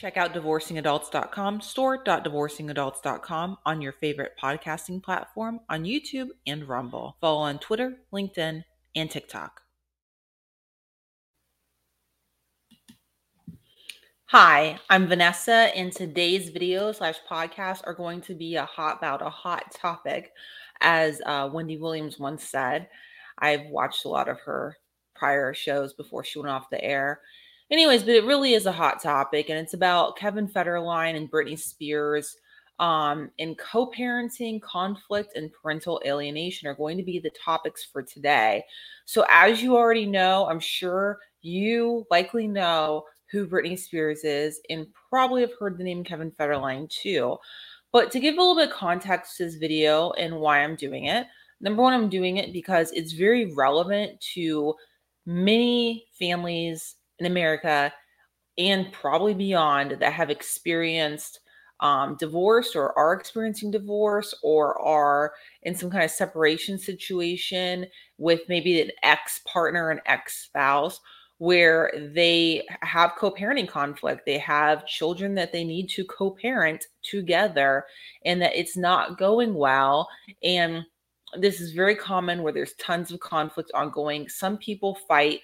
Check out divorcingadults.com, store.divorcingadults.com on your favorite podcasting platform on YouTube and Rumble. Follow on Twitter, LinkedIn, and TikTok. Hi, I'm Vanessa, and today's video slash podcast are going to be a hot about a hot topic. As uh, Wendy Williams once said, I've watched a lot of her prior shows before she went off the air. Anyways, but it really is a hot topic, and it's about Kevin Federline and Britney Spears. Um, and co parenting, conflict, and parental alienation are going to be the topics for today. So, as you already know, I'm sure you likely know who Britney Spears is and probably have heard the name Kevin Federline too. But to give a little bit of context to this video and why I'm doing it, number one, I'm doing it because it's very relevant to many families in America and probably beyond that have experienced um, divorce or are experiencing divorce or are in some kind of separation situation with maybe an ex partner, an ex spouse, where they have co parenting conflict. They have children that they need to co parent together and that it's not going well. And this is very common where there's tons of conflict ongoing. Some people fight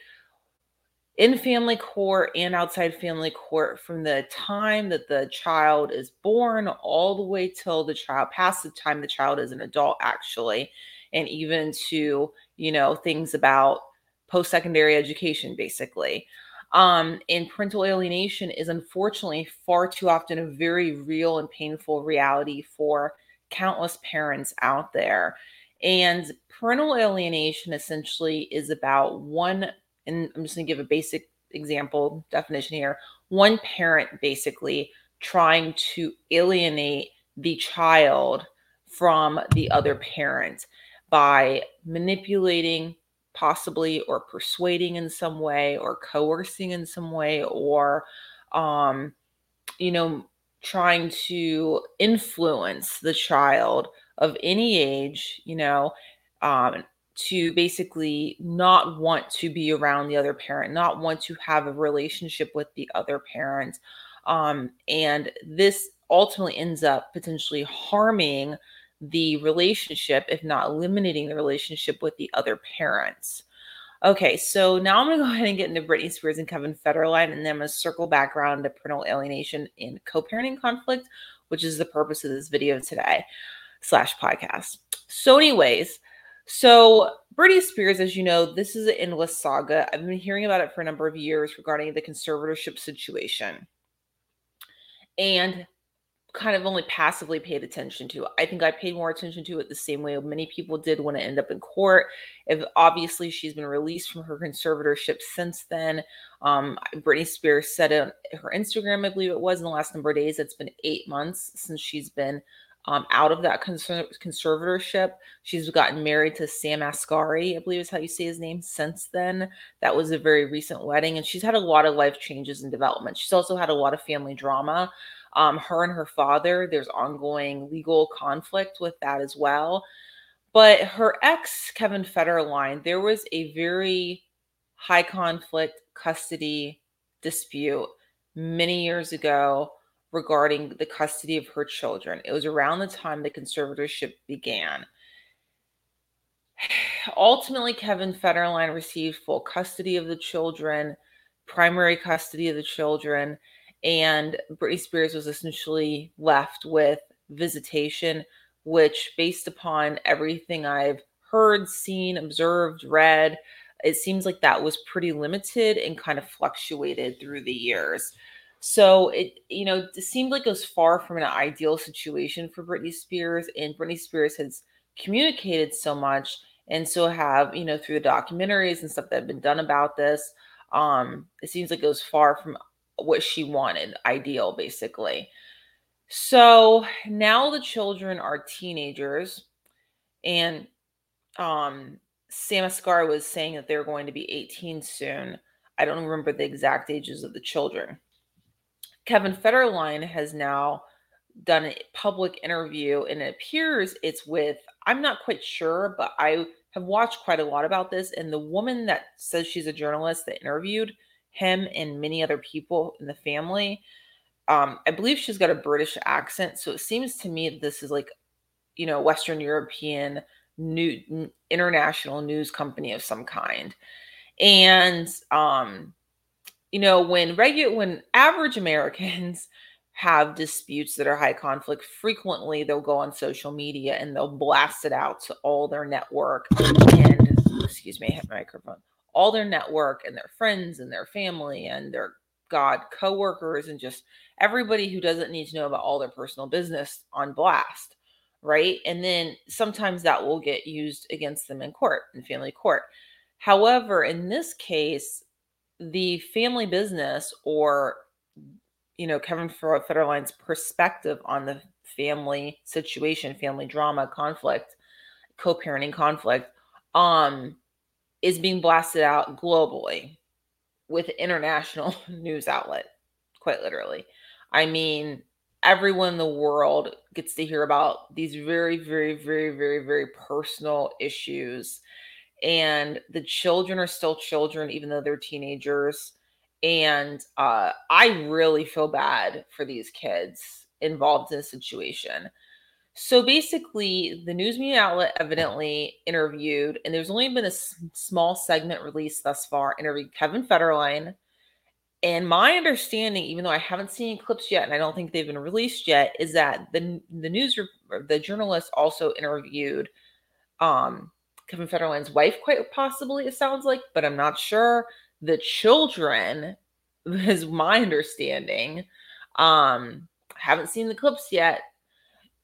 in family court and outside family court from the time that the child is born all the way till the child past the time the child is an adult actually and even to you know things about post-secondary education basically. Um, and parental alienation is unfortunately far too often a very real and painful reality for countless parents out there. And parental alienation essentially is about one and I'm just going to give a basic example definition here. One parent basically trying to alienate the child from the other parent by manipulating possibly or persuading in some way or coercing in some way or um you know trying to influence the child of any age you know um to basically not want to be around the other parent, not want to have a relationship with the other parent. Um, and this ultimately ends up potentially harming the relationship, if not eliminating the relationship with the other parents. Okay, so now I'm going to go ahead and get into Britney Spears and Kevin Federline, and then I'm going to circle back around to parental alienation and co parenting conflict, which is the purpose of this video today slash podcast. So, anyways, so, Britney Spears, as you know, this is an endless saga. I've been hearing about it for a number of years regarding the conservatorship situation and kind of only passively paid attention to. I think I paid more attention to it the same way many people did when it ended up in court. If obviously she's been released from her conservatorship since then. Um, Britney Spears said on her Instagram, I believe it was in the last number of days, it's been eight months since she's been um, out of that conservatorship. She's gotten married to Sam Asghari, I believe is how you say his name, since then. That was a very recent wedding. And she's had a lot of life changes and development. She's also had a lot of family drama. Um, her and her father, there's ongoing legal conflict with that as well. But her ex, Kevin Federline, there was a very high conflict custody dispute many years ago regarding the custody of her children. It was around the time the conservatorship began. Ultimately, Kevin Federline received full custody of the children, primary custody of the children, and Britney Spears was essentially left with visitation, which, based upon everything I've heard, seen, observed, read, it seems like that was pretty limited and kind of fluctuated through the years. So it, you know, it seemed like it was far from an ideal situation for Britney Spears, and Britney Spears has communicated so much, and so have you know through the documentaries and stuff that have been done about this. Um, it seems like it was far from what she wanted, ideal, basically. So now the children are teenagers, and um, Sam Asghari was saying that they're going to be 18 soon. I don't remember the exact ages of the children. Kevin Federline has now done a public interview and it appears it's with I'm not quite sure, but I have watched quite a lot about this and the woman that says she's a journalist that interviewed him and many other people in the family um, I believe she's got a British accent, so it seems to me that this is like, you know, Western European new international news company of some kind. And um, you know, when regular when average Americans have disputes that are high conflict, frequently they'll go on social media and they'll blast it out to all their network and excuse me, I hit my microphone, all their network and their friends and their family and their God coworkers and just everybody who doesn't need to know about all their personal business on blast, right? And then sometimes that will get used against them in court, in family court. However, in this case, the family business or you know Kevin Federline's perspective on the family situation, family drama, conflict, co-parenting conflict, um, is being blasted out globally with international news outlet, quite literally. I mean, everyone in the world gets to hear about these very, very, very, very, very personal issues. And the children are still children, even though they're teenagers. And uh, I really feel bad for these kids involved in the situation. So basically, the news media outlet evidently interviewed, and there's only been a s- small segment released thus far, interviewed Kevin Federline. And my understanding, even though I haven't seen clips yet, and I don't think they've been released yet, is that the the news the journalist also interviewed um, Kevin Federline's wife, quite possibly. It sounds like, but I'm not sure. The children is my understanding. Um, haven't seen the clips yet,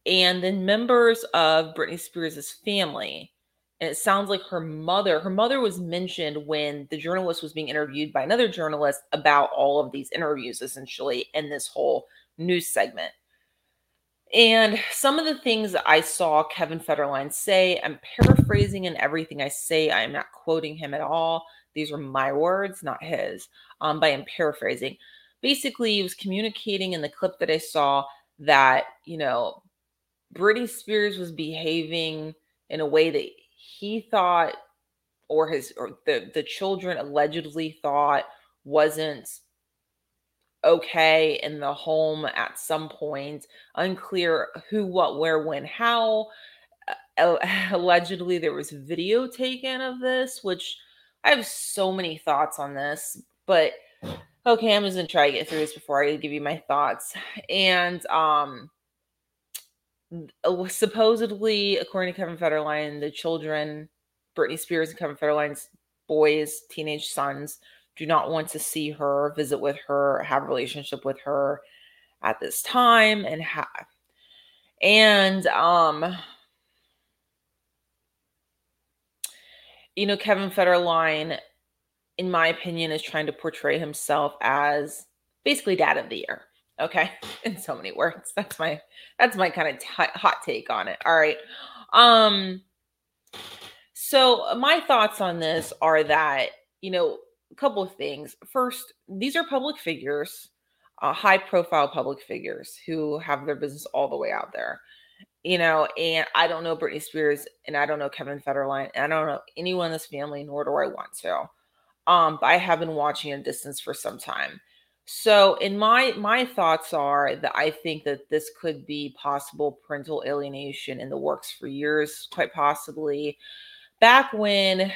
and then members of Britney Spears' family. And it sounds like her mother, her mother was mentioned when the journalist was being interviewed by another journalist about all of these interviews, essentially, in this whole news segment. And some of the things that I saw Kevin Federline say, I'm paraphrasing in everything I say. I am not quoting him at all. These are my words, not his, um, but I'm paraphrasing. Basically, he was communicating in the clip that I saw that, you know, Britney Spears was behaving in a way that he thought or his or the the children allegedly thought wasn't okay in the home at some point unclear who what where when how allegedly there was video taken of this which i have so many thoughts on this but okay i'm just gonna try to get through this before i give you my thoughts. And um uh, supposedly, according to Kevin Federline, the children, Britney Spears and Kevin Federline's boys, teenage sons, do not want to see her, visit with her, have a relationship with her at this time, and have. And um, you know, Kevin Federline, in my opinion, is trying to portray himself as basically dad of the year. Okay, in so many words. That's my that's my kind of t- hot take on it. All right. Um so my thoughts on this are that, you know, a couple of things. First, these are public figures, uh, high profile public figures who have their business all the way out there. You know, and I don't know Britney Spears and I don't know Kevin Federline and I don't know anyone in this family, nor do I want to. Um, but I have been watching a distance for some time. So, in my my thoughts are that I think that this could be possible parental alienation in the works for years, quite possibly. Back when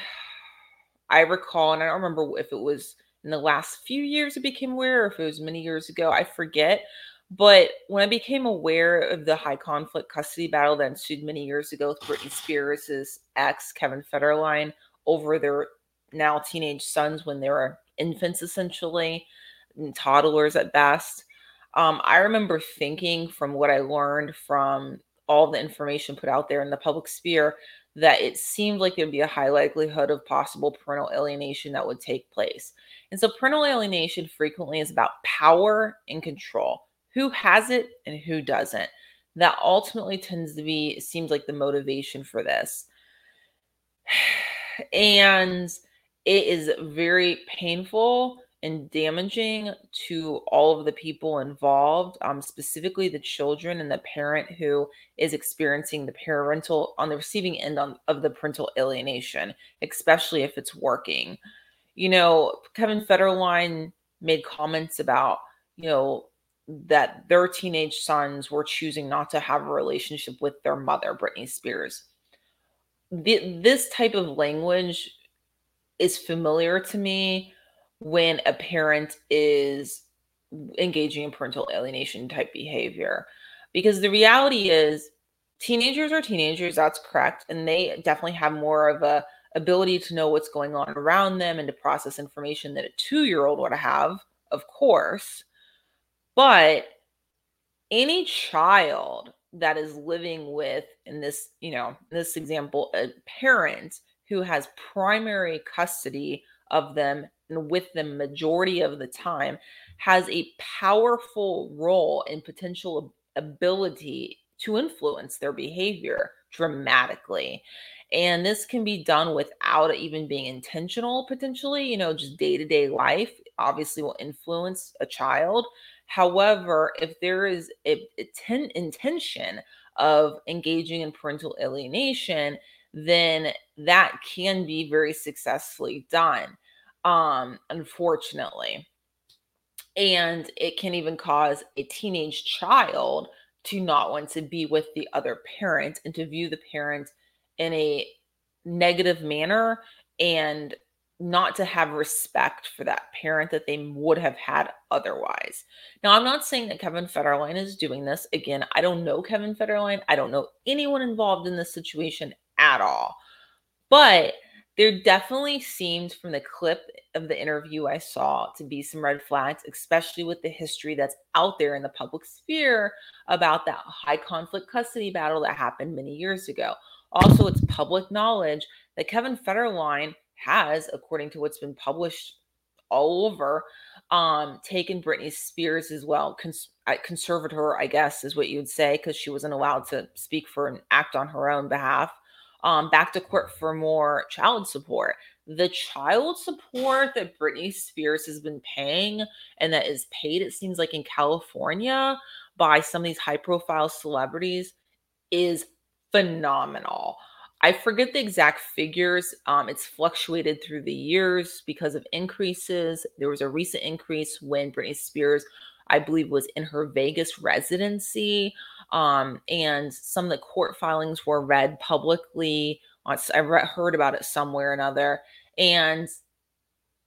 I recall, and I don't remember if it was in the last few years I became aware, or if it was many years ago, I forget. But when I became aware of the high conflict custody battle that ensued many years ago with Britney Spears' ex, Kevin Federline, over their now teenage sons when they were infants, essentially toddlers at best. Um, I remember thinking from what I learned from all the information put out there in the public sphere that it seemed like there'd be a high likelihood of possible parental alienation that would take place. And so parental alienation frequently is about power and control. Who has it and who doesn't? That ultimately tends to be seems like the motivation for this. And it is very painful and damaging to all of the people involved, um, specifically the children and the parent who is experiencing the parental on the receiving end on, of the parental alienation, especially if it's working. You know, Kevin Federline made comments about, you know, that their teenage sons were choosing not to have a relationship with their mother, Britney Spears. The, this type of language is familiar to me when a parent is engaging in parental alienation type behavior. Because the reality is, teenagers are teenagers, that's correct. And they definitely have more of a ability to know what's going on around them and to process information that a two year old would have, of course. But any child that is living with, in this, you know, this example, a parent who has primary custody of them and with them majority of the time has a powerful role in potential ability to influence their behavior dramatically. And this can be done without even being intentional, potentially, you know, just day to day life obviously will influence a child. However, if there is a, a ten, intention of engaging in parental alienation, then that can be very successfully done, um, unfortunately. And it can even cause a teenage child to not want to be with the other parent and to view the parent in a negative manner and not to have respect for that parent that they would have had otherwise. Now, I'm not saying that Kevin Federline is doing this. Again, I don't know Kevin Federline. I don't know anyone involved in this situation at all. But there definitely seemed from the clip of the interview I saw to be some red flags, especially with the history that's out there in the public sphere about that high conflict custody battle that happened many years ago. Also, it's public knowledge that Kevin Federline has, according to what's been published all over, um, taken Britney Spears as well, cons- conservator, her, I guess, is what you would say, because she wasn't allowed to speak for and act on her own behalf um, back to court for more child support. The child support that Britney Spears has been paying and that is paid, it seems like in California by some of these high profile celebrities is phenomenal. I forget the exact figures. Um, it's fluctuated through the years because of increases. There was a recent increase when Britney Spears, I believe, was in her Vegas residency. Um, and some of the court filings were read publicly. I read, heard about it somewhere or another, and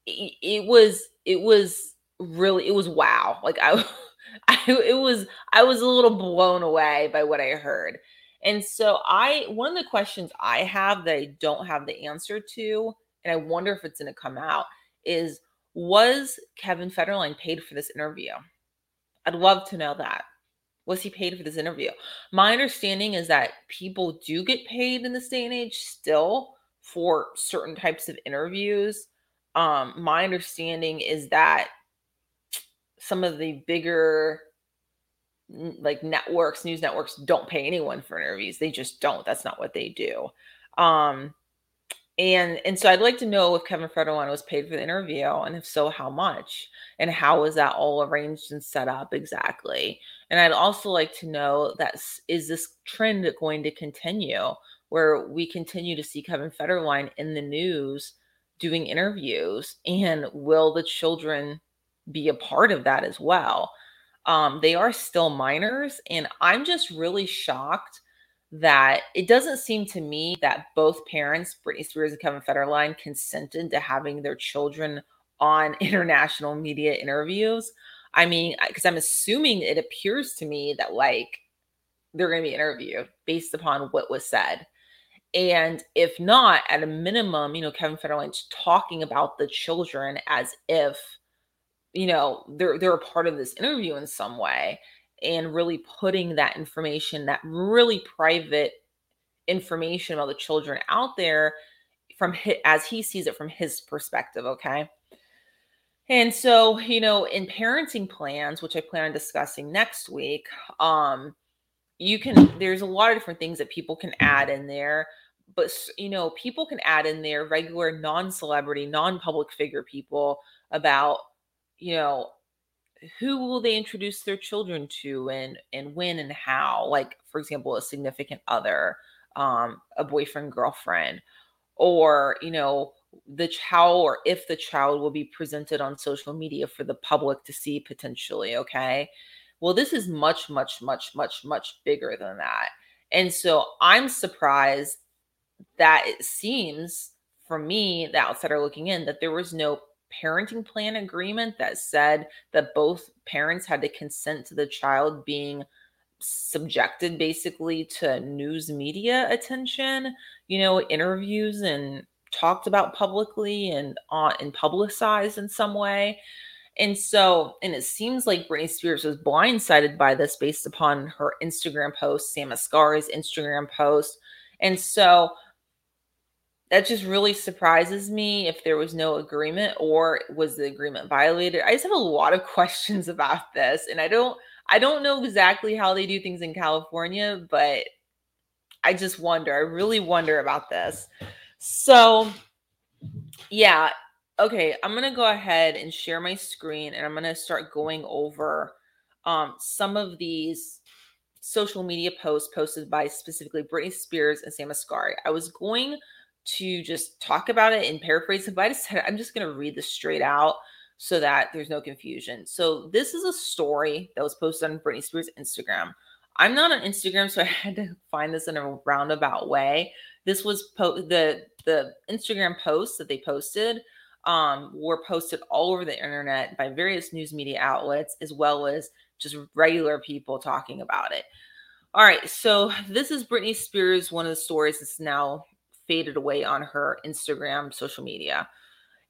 it, it was it was really it was wow. Like I, I it was I was a little blown away by what I heard. And so I one of the questions I have that I don't have the answer to, and I wonder if it's going to come out, is was Kevin Federline paid for this interview? I'd love to know that was he paid for this interview? My understanding is that people do get paid in this day and age still for certain types of interviews. Um, my understanding is that some of the bigger like networks, news networks don't pay anyone for interviews. They just don't. That's not what they do. Um, and and so I'd like to know if Kevin Federline was paid for the interview, and if so, how much, and how was that all arranged and set up exactly? And I'd also like to know that is this trend going to continue, where we continue to see Kevin Federline in the news doing interviews, and will the children be a part of that as well? Um, they are still minors, and I'm just really shocked that it doesn't seem to me that both parents, Britney Spears and Kevin Federline, consented to having their children on international media interviews. I mean, because I'm assuming it appears to me that like they're going to be interviewed based upon what was said. And if not, at a minimum, you know, Kevin Federline's talking about the children as if, you know, they're they're a part of this interview in some way and really putting that information, that really private information about the children out there from his, as he sees it from his perspective, okay? And so, you know, in parenting plans, which I plan on discussing next week, um you can there's a lot of different things that people can add in there but you know people can add in there regular non-celebrity non-public figure people about you know who will they introduce their children to and and when and how like for example a significant other um a boyfriend girlfriend or you know the child or if the child will be presented on social media for the public to see potentially okay Well, this is much, much, much, much, much bigger than that. And so I'm surprised that it seems for me, the outsider looking in, that there was no parenting plan agreement that said that both parents had to consent to the child being subjected basically to news media attention, you know, interviews and talked about publicly and on and publicized in some way. And so, and it seems like Britney Spears was blindsided by this based upon her Instagram post, Sam Asghari's Instagram post. And so that just really surprises me if there was no agreement or was the agreement violated. I just have a lot of questions about this. And I don't I don't know exactly how they do things in California, but I just wonder. I really wonder about this. So, yeah, okay, I'm to go ahead and share my screen and I'm to start going over um, some of these social media posts posted by specifically Britney Spears and Sam Asghari. I was going to just talk about it and paraphrase it, but I decided I'm just going to read this straight out so that there's no confusion. So this is a story that was posted on Britney Spears' Instagram. I'm not on Instagram, so I had to find this in a roundabout way. This was po- the the Instagram posts that they posted um, were posted all over the internet by various news media outlets, as well as just regular people talking about it. All right, so this is Britney Spears, one of the stories that's now faded away on her Instagram social media.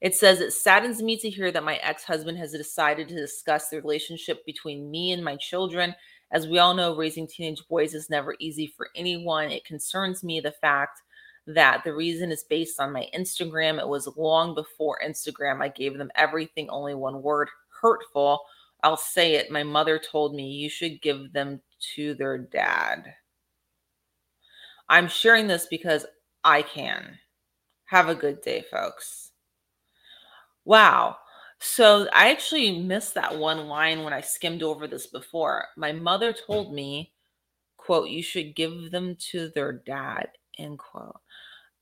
It says, It saddens me to hear that my ex husband has decided to discuss the relationship between me and my children. As we all know, raising teenage boys is never easy for anyone. It concerns me the fact that the reason is based on my Instagram. It was long before Instagram. I gave them everything, only one word hurtful. I'll say it. My mother told me you should give them to their dad. I'm sharing this because I can. Have a good day, folks. Wow. So I actually missed that one line when I skimmed over this before. My mother told me, quote, you should give them to their dad, end quote.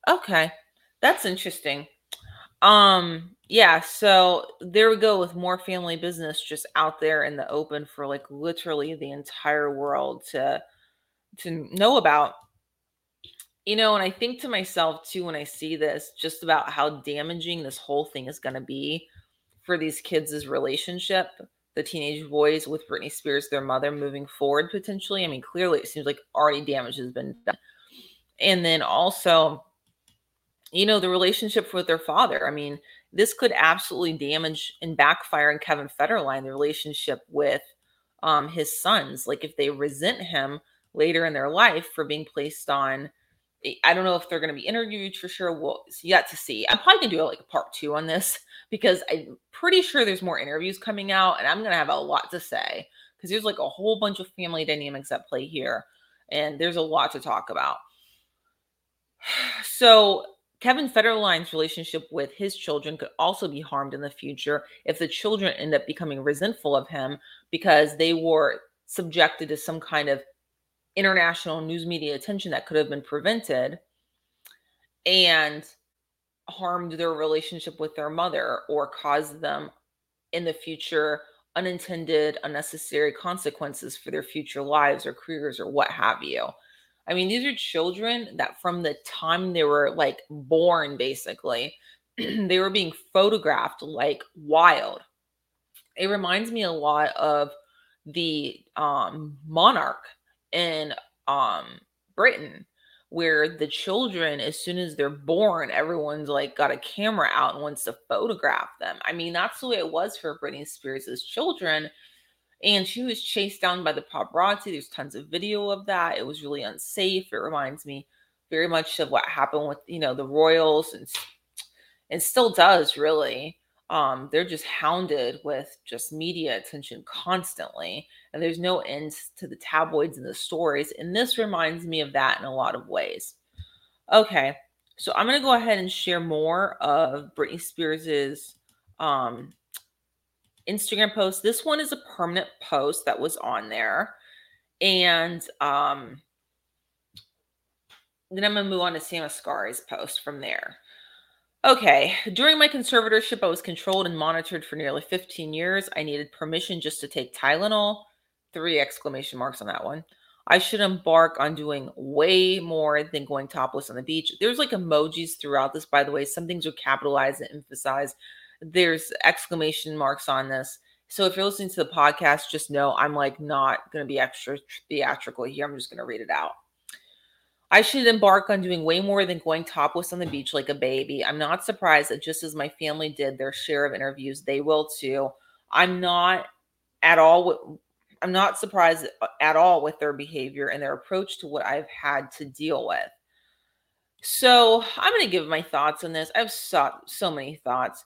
Okay. That's interesting. Um, yeah, so there we go with more family business just out there in the open for like literally the entire world to to know about. You know, and I think to myself too when I see this, just about how damaging this whole thing is going to be for these kids' relationship, the teenage boys with Britney Spears, their mother, moving forward potentially. I mean, clearly it seems like already damage has been done. And then also, you know, the relationship with their father. I mean, this could absolutely damage and backfire in Kevin Federline, the relationship with um, his sons. Like if they resent him later in their life for being placed on I don't know if they're going to be interviewed for sure. We'll yet to see. I'm probably going to do like a part two on this because I'm pretty sure there's more interviews coming out, and I'm going to have a lot to say because there's like a whole bunch of family dynamics at play here, and there's a lot to talk about. So, Kevin Federline's relationship with his children could also be harmed in the future if the children end up becoming resentful of him because they were subjected to some kind of international news media attention that could have been prevented and harmed their relationship with their mother or caused them in the future unintended unnecessary consequences for their future lives or careers or what have you. I mean these are children that from the time they were like born basically they were being photographed like wild. It reminds me a lot of the um, monarch in um Britain where the children as soon as they're born everyone's like got a camera out and wants to photograph them. I mean that's the way it was for Britney Spears' children and she was chased down by the paparazzi. There's tons of video of that. It was really unsafe. It reminds me very much of what happened with, you know, the royals and and still does really um, they're just hounded with just media attention constantly and there's no end to the tabloids and the stories and this reminds me of that in a lot of ways. Okay so i'm going to go ahead and share more of britney spears's um, instagram post. This one is a permanent post that was on there and um, then i'm going to move on to sam asghari's post from there Okay. During my conservatorship, I was controlled and monitored for nearly 15 years. I needed permission just to take Tylenol. three exclamation marks on that one. I should embark on doing way more than going topless on the beach. There's like emojis throughout this, by the way. Some things are capitalized and emphasized. There's exclamation marks on this. So if you're listening to the podcast, just know I'm like not going to be extra theatrical here. I'm just going to read it out. I should embark on doing way more than going topless on the beach like a baby. I'm not surprised that just as my family did their share of interviews, they will too. I'm not at all I'm not surprised uh, at all with their behavior and their approach to what I've had to deal with. So I'm going to give my thoughts on this. I have so, so many thoughts.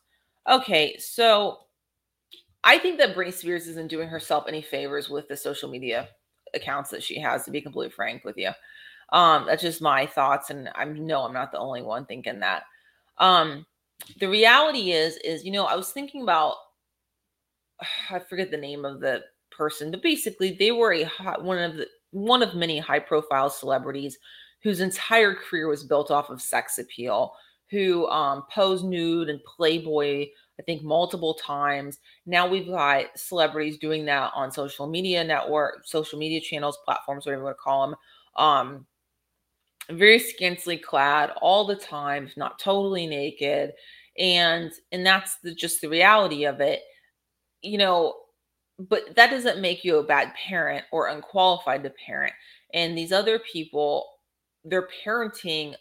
Okay, so I think that Britney Spears isn't doing herself any favors with the social media accounts that she has, to be completely frank with you. Um, that's just my thoughts, and I know I'm not the only one thinking that. Um, the reality is, is you know, I was thinking about I forget the name of the person, but basically they were a hot, one of the one of many high profile celebrities whose entire career was built off of sex appeal, who um, posed nude and Playboy, I think multiple times. Now we've got celebrities doing that on social media network, social media channels, platforms, whatever you want to call them. Um, very scantily clad all the time, not totally naked, and and that's the, just the reality of it. You know, but that doesn't make you a bad parent or unqualified to parent. And these other people, their parenting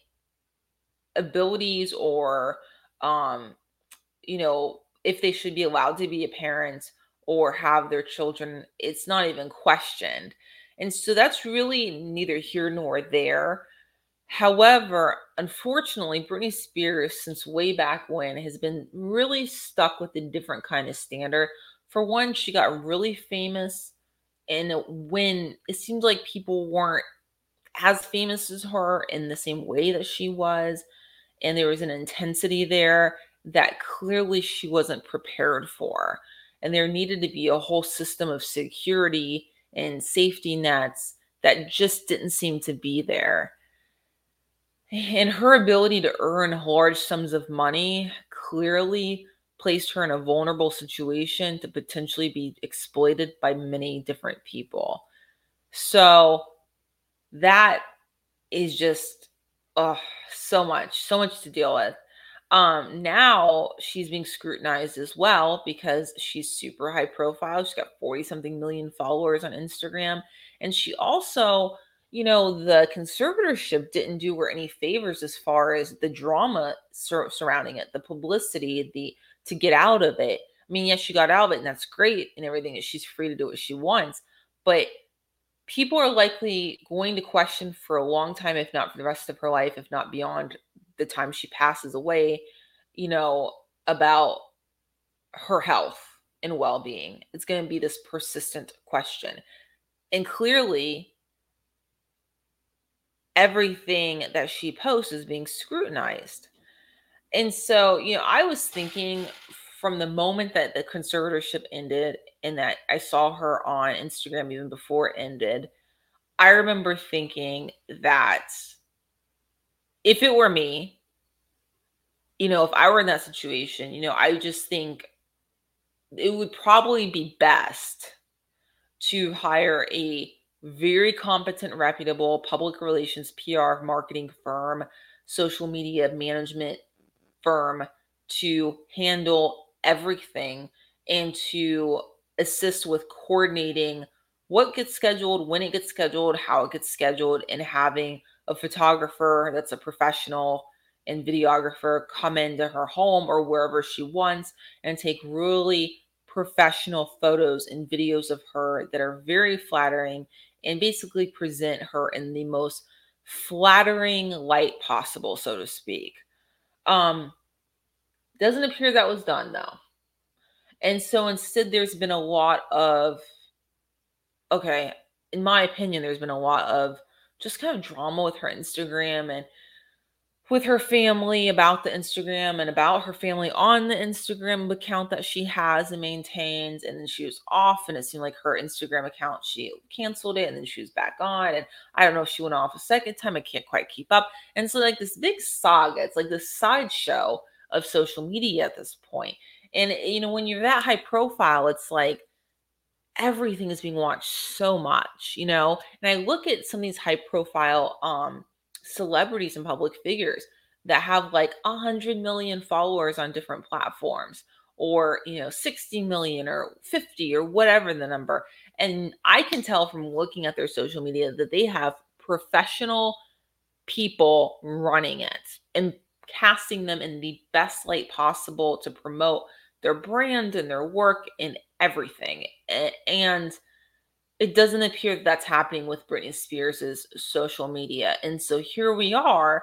abilities or um you know if they should be allowed to be a parent or have their children it's not even questioned and so that's really neither here nor there however unfortunately britney spears since way back when has been really stuck with a different kind of standard for one, she got really famous, and when it seemed like people weren't as famous as her in the same way that she was, and there was an intensity there that clearly she wasn't prepared for. And there needed to be a whole system of security and safety nets that just didn't seem to be there. And her ability to earn large sums of money clearly placed her in a vulnerable situation to potentially be exploited by many different people. So that is just oh so much, so much to deal with. Um, now she's being scrutinized as well because she's super high profile. She's got 40 something million followers on Instagram. And she also, you know, the conservatorship didn't do her any favors as far as the drama sur- surrounding it, the publicity, the to get out of it. I mean, yes, she got out of it, and that's great and everything. She's free to do what she wants, but people are likely going to question for a long time, if not for the rest of her life, if not beyond the time she passes away, you know, about her health and well being. It's going to be this persistent question. And clearly, everything that she posts is being scrutinized. And so, you know, I was thinking from the moment that the conservatorship ended and that I saw her on Instagram even before it ended, I remember thinking that if it were me, you know, if I were in that situation, you know, I just think it would probably be best to hire a very competent, reputable public relations, PR, marketing firm, social media management firm to handle everything and to assist with coordinating what gets scheduled, when it gets scheduled, how it gets scheduled, and having a photographer that's a professional and videographer come into her home or wherever she wants and take really professional photos and videos of her that are very flattering and basically present her in the most flattering light possible, so to speak. Um, doesn't appear that was done though. And so instead, there's been a lot of, okay, in my opinion, there's been a lot of just kind of drama with her Instagram and with her family about the Instagram and about her family on the Instagram account that she has and maintains. And then she was off, and it seemed like her Instagram account, she canceled it and then she was back on. And I don't know if she went off a second time. I can't quite keep up. And so, like, this big saga, it's like this sideshow of social media at this point. And, you know, when you're that high profile, it's like, everything is being watched so much, you know? And I look at some of these high profile um celebrities and public figures that have like a hundred million followers on different platforms or you know 60 million or 50 or whatever the number and i can tell from looking at their social media that they have professional people running it and casting them in the best light possible to promote their brand and their work and everything. And it doesn't appear that that's happening with Britney Spears' social media. And so here we are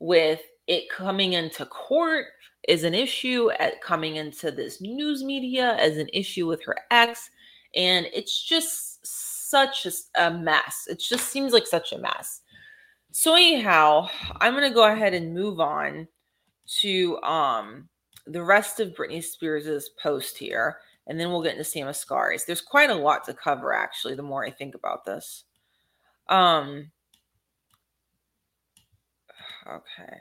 with it coming into court is an issue at coming into this news media as an issue with her ex and it's just such a, mess it just seems like such a mess so anyhow i'm going to go ahead and move on to um the rest of Britney Spears' post here, and then we'll get into Sam Asghari's. There's quite a lot to cover, actually, the more I think about this. Um, okay.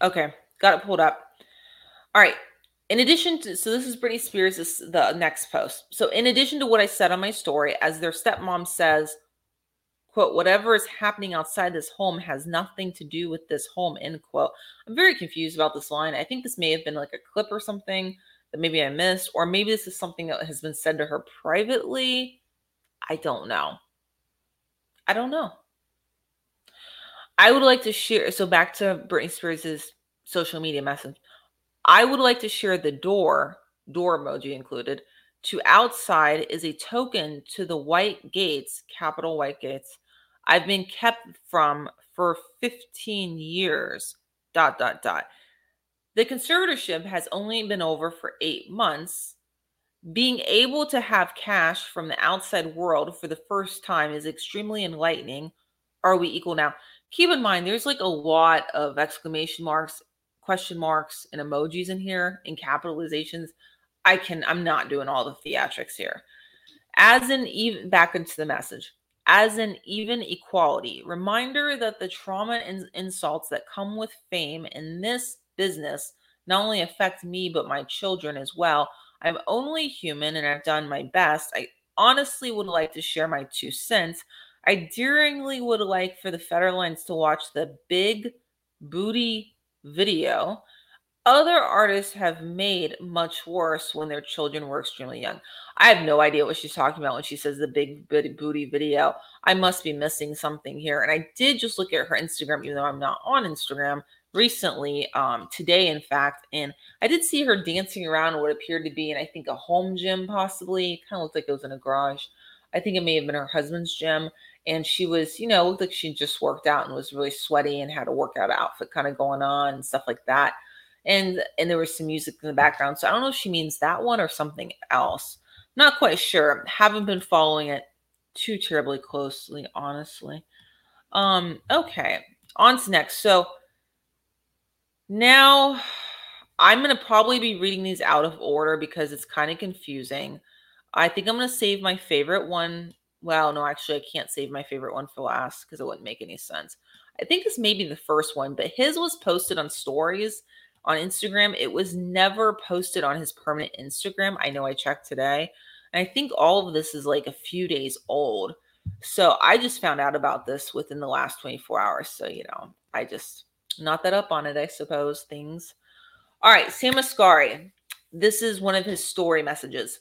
Okay, got it pulled up. All right. In addition to, so this is Britney Spears, this, the next post. So, in addition to what I said on my story, as their stepmom says, quote, whatever is happening outside this home has nothing to do with this home, end quote. I'm very confused about this line. I think this may have been like a clip or something that maybe I missed, or maybe this is something that has been said to her privately. I don't know. I don't know. I would like to share. So back to Britney Spears' social media message. I would like to share the door, door emoji included, to outside is a token to the white gates, capital white gates, I've been kept from for 15 years. Dot dot dot. The conservatorship has only been over for eight months. Being able to have cash from the outside world for the first time is extremely enlightening. Are we equal now? Keep in mind, there's like a lot of exclamation marks, question marks, and emojis in here in capitalizations. I can, I'm not doing all the theatrics here. As in, even back into the message as an even equality. Reminder that the trauma and insults that come with fame in this business not only affect me, but my children as well. I'm only human and I've done my best. I honestly would like to share my two cents. I daringly would like for the Federlines to watch the big booty video other artists have made much worse when their children were extremely young. I have no idea what she's talking about when she says the big booty video. I must be missing something here. And I did just look at her Instagram, even though I'm not on Instagram recently, um, today, in fact. And I did see her dancing around what appeared to be in, I think, a home gym, possibly. Kind of looked like it was in a garage. I think it may have been her husband's gym. And she was, you know, looked like she just worked out and was really sweaty and had a workout outfit kind of going on and stuff like that and and there was some music in the background. So I don't know if she means that one or something else. Not quite sure. Haven't been following it too terribly closely, honestly. Um, okay, on to next. So now I'm gonna probably be reading these out of order because it's kind of confusing. I think I'm gonna save my favorite one. Well, no, actually, I can't save my favorite one for last because it wouldn't make any sense. I think this may be the first one, but his was posted on stories on Instagram. It was never posted on his permanent Instagram. I know I checked today. And I think all of this is like a few days old. So I just found out about this within the last 24 hours. So, you know, I just not that up on it, I suppose. Things. All right, Sam Asghari. This is one of his story messages.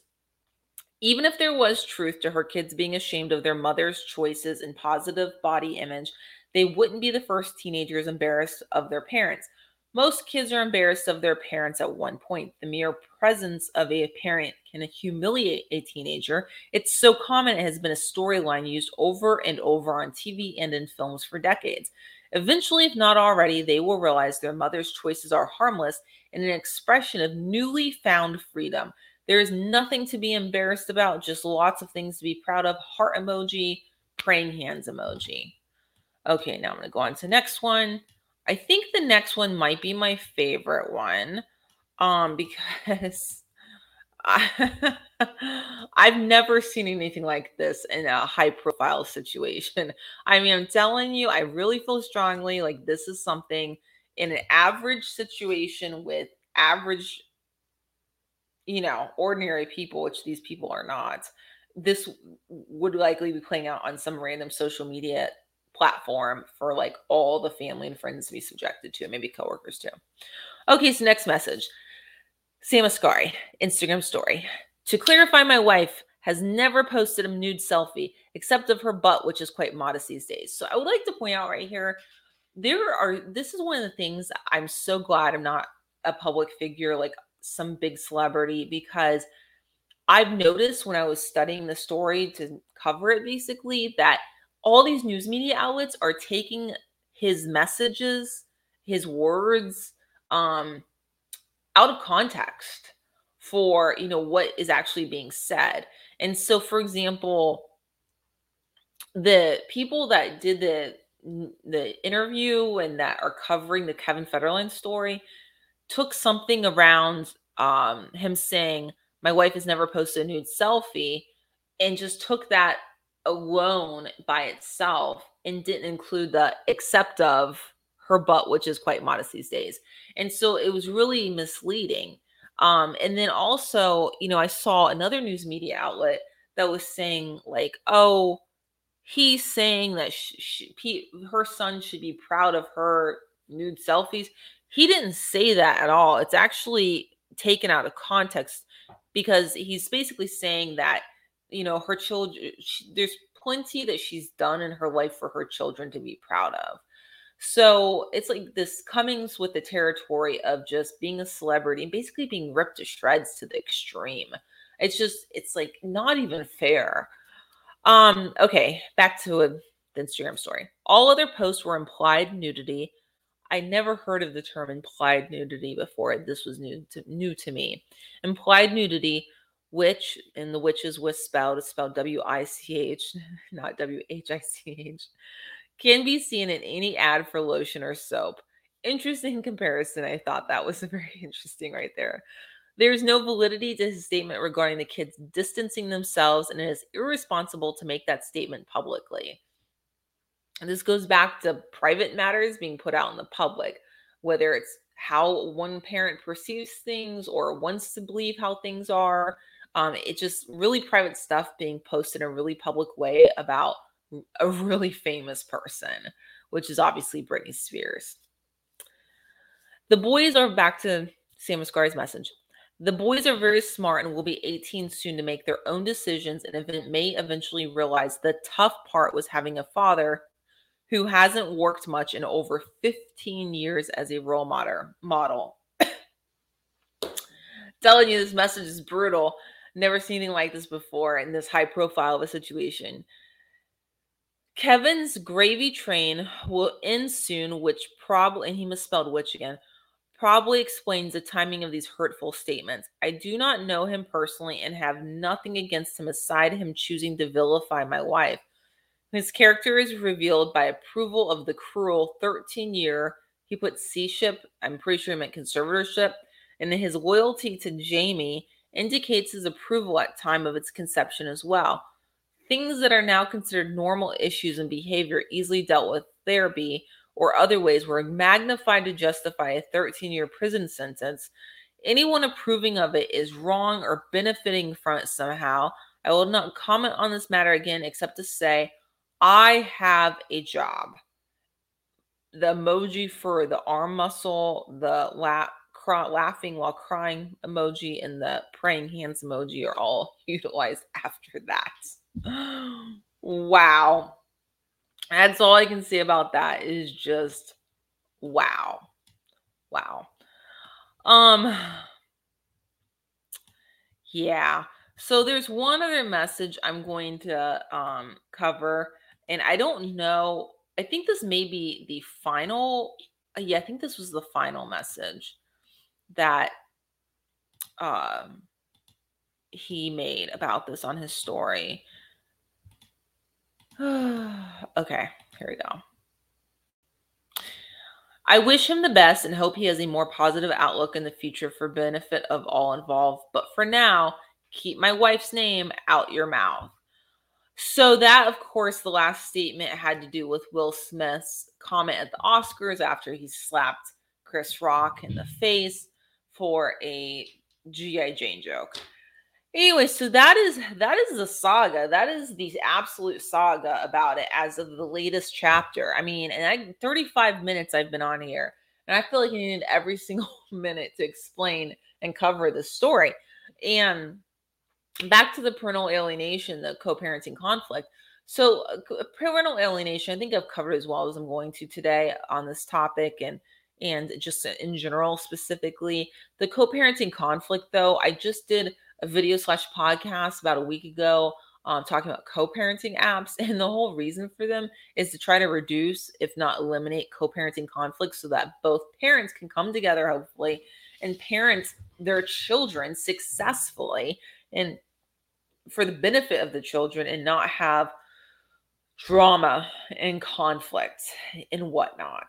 Even if there was truth to her kids being ashamed of their mother's choices and positive body image, they wouldn't be the first teenagers embarrassed of their parents. Most kids are embarrassed of their parents at one point. The mere presence of a parent can humiliate a teenager. It's so common, it has been a storyline used over and over on TV and in films for decades. Eventually, if not already, they will realize their mother's choices are harmless and an expression of newly found freedom. There is nothing to be embarrassed about, just lots of things to be proud of. Heart emoji, praying hands emoji. Okay, now I'm going to go on to the next one. I think the next one might be my favorite one um because I, I've never seen anything like this in a high profile situation. I mean, I'm telling you, I really feel strongly like this is something in an average situation with average you know, ordinary people, which these people are not, this would likely be playing out on some random social media platform for like all the family and friends to be subjected to, maybe coworkers too. Okay, so next message. Sam Asghari, Instagram story. To clarify, my wife has never posted a nude selfie except of her butt, which is quite modest these days. So I would like to point out right here, there are this is one of the things I'm so glad I'm not a public figure like some big celebrity because I've noticed when I was studying the story to cover it basically that all these news media outlets are taking his messages, his words um out of context for, you know, what is actually being said. And so for example, the people that did the the interview and that are covering the Kevin Federline story took something around um, him saying, My wife has never posted a nude selfie, and just took that alone by itself and didn't include the except of her butt, which is quite modest these days. And so it was really misleading. Um, and then also, you know, I saw another news media outlet that was saying, like, oh, he's saying that she, she, her son should be proud of her nude selfies. He didn't say that at all. It's actually taken out of context because he's basically saying that you know her children she, there's plenty that she's done in her life for her children to be proud of. So it's like this comes with the territory of just being a celebrity and basically being ripped to shreds to the extreme. It's just it's like not even fair. Um okay back to a, the instagram story. All other posts were implied nudity. I never heard of the term implied nudity before. This was new to new to me. Implied nudity, which in the witches was spelled, is spelled W-I-C-H, not W-H-I-C-H, can be seen in any ad for lotion or soap. Interesting comparison. I thought that was very interesting right there. There's no validity to his statement regarding the kids distancing themselves, and it is irresponsible to make that statement publicly. And this goes back to private matters being put out in the public, whether it's how one parent perceives things or wants to believe how things are. Um, it's just really private stuff being posted in a really public way about a really famous person, which is obviously Britney Spears. The boys are back to Sam Asghari's message. The boys are very smart and will be 18 soon to make their own decisions and may eventually realize the tough part was having a father who hasn't worked much in over 15 years as a role model. Model. Telling you this message is brutal. Never seen anything like this before in this high profile of a situation. Kevin's gravy train will end soon, which probably, and he misspelled which again, probably explains the timing of these hurtful statements. I do not know him personally and have nothing against him aside him choosing to vilify my wife. His character is revealed by approval of the cruel 13 year, he put C ship, I'm pretty sure he meant conservatorship, and his loyalty to Jamie indicates his approval at time of its conception as well. Things that are now considered normal issues and behavior easily dealt with therapy or other ways were magnified to justify a 13 year prison sentence. Anyone approving of it is wrong or benefiting from it somehow. I will not comment on this matter again except to say I have a job. The emoji for the arm muscle, the la- cry- laughing while crying emoji, and the praying hands emoji are all utilized after that. wow. That's all I can say about that is just wow. Wow. Um yeah. So there's one other message I'm going to um cover and I don't know. I think this may be the final. Yeah, I think this was the final message that um, he made about this on his story. okay, here we go. I wish him the best and hope he has a more positive outlook in the future for benefit of all involved. But for now, keep my wife's name out your mouth. So that, of course, the last statement had to do with Will Smith's comment at the Oscars after he slapped Chris Rock in the face for a GI Jane joke. Anyway, so that is that is the saga. That is the absolute saga about it as of the latest chapter. I mean, and I 35 minutes I've been on here, and I feel like you need every single minute to explain and cover the story. And back to the parental alienation, the co-parenting conflict. So, uh, parental alienation, I think I've covered as well as I'm going to today on this topic, and and just in general, specifically the co-parenting conflict. Though I just did a video slash podcast about a week ago um, talking about co-parenting apps and the whole reason for them is to try to reduce if not eliminate co-parenting conflicts so that both parents can come together hopefully and parent their children successfully and for the benefit of the children and not have drama and conflict and whatnot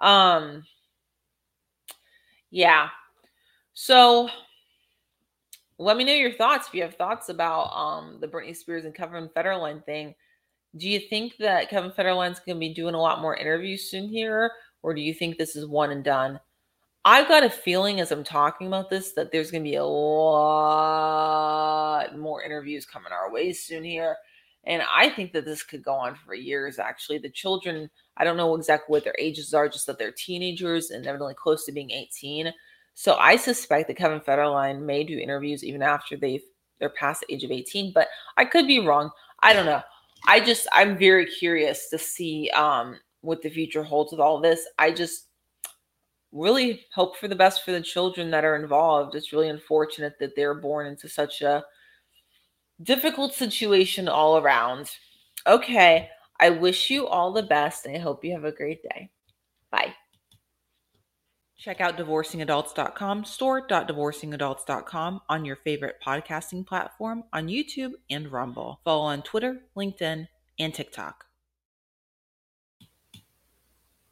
um yeah so let me know your thoughts if you have thoughts about um the Britney Spears and Kevin Federline thing. Do you think that Kevin Federline's going to be doing a lot more interviews soon here, or do you think this is one and done? I've got a feeling as I'm talking about this that there's going to be a lot more interviews coming our way soon here. And I think that this could go on for years, actually. The children, I don't know exactly what their ages are, just that they're teenagers and evidently close to being 18. So I suspect that Kevin Federline may do interviews even after they've they're past the age of 18, but I could be wrong. I don't know. I just I'm very curious to see um what the future holds with all this. I just really hope for the best for the children that are involved. It's really unfortunate that they're born into such a difficult situation all around. Okay, I wish you all the best and I hope you have a great day. Bye. Check out divorcingadults.com, store.divorcingadults.com on your favorite podcasting platform on YouTube and Rumble. Follow on Twitter, LinkedIn, and TikTok.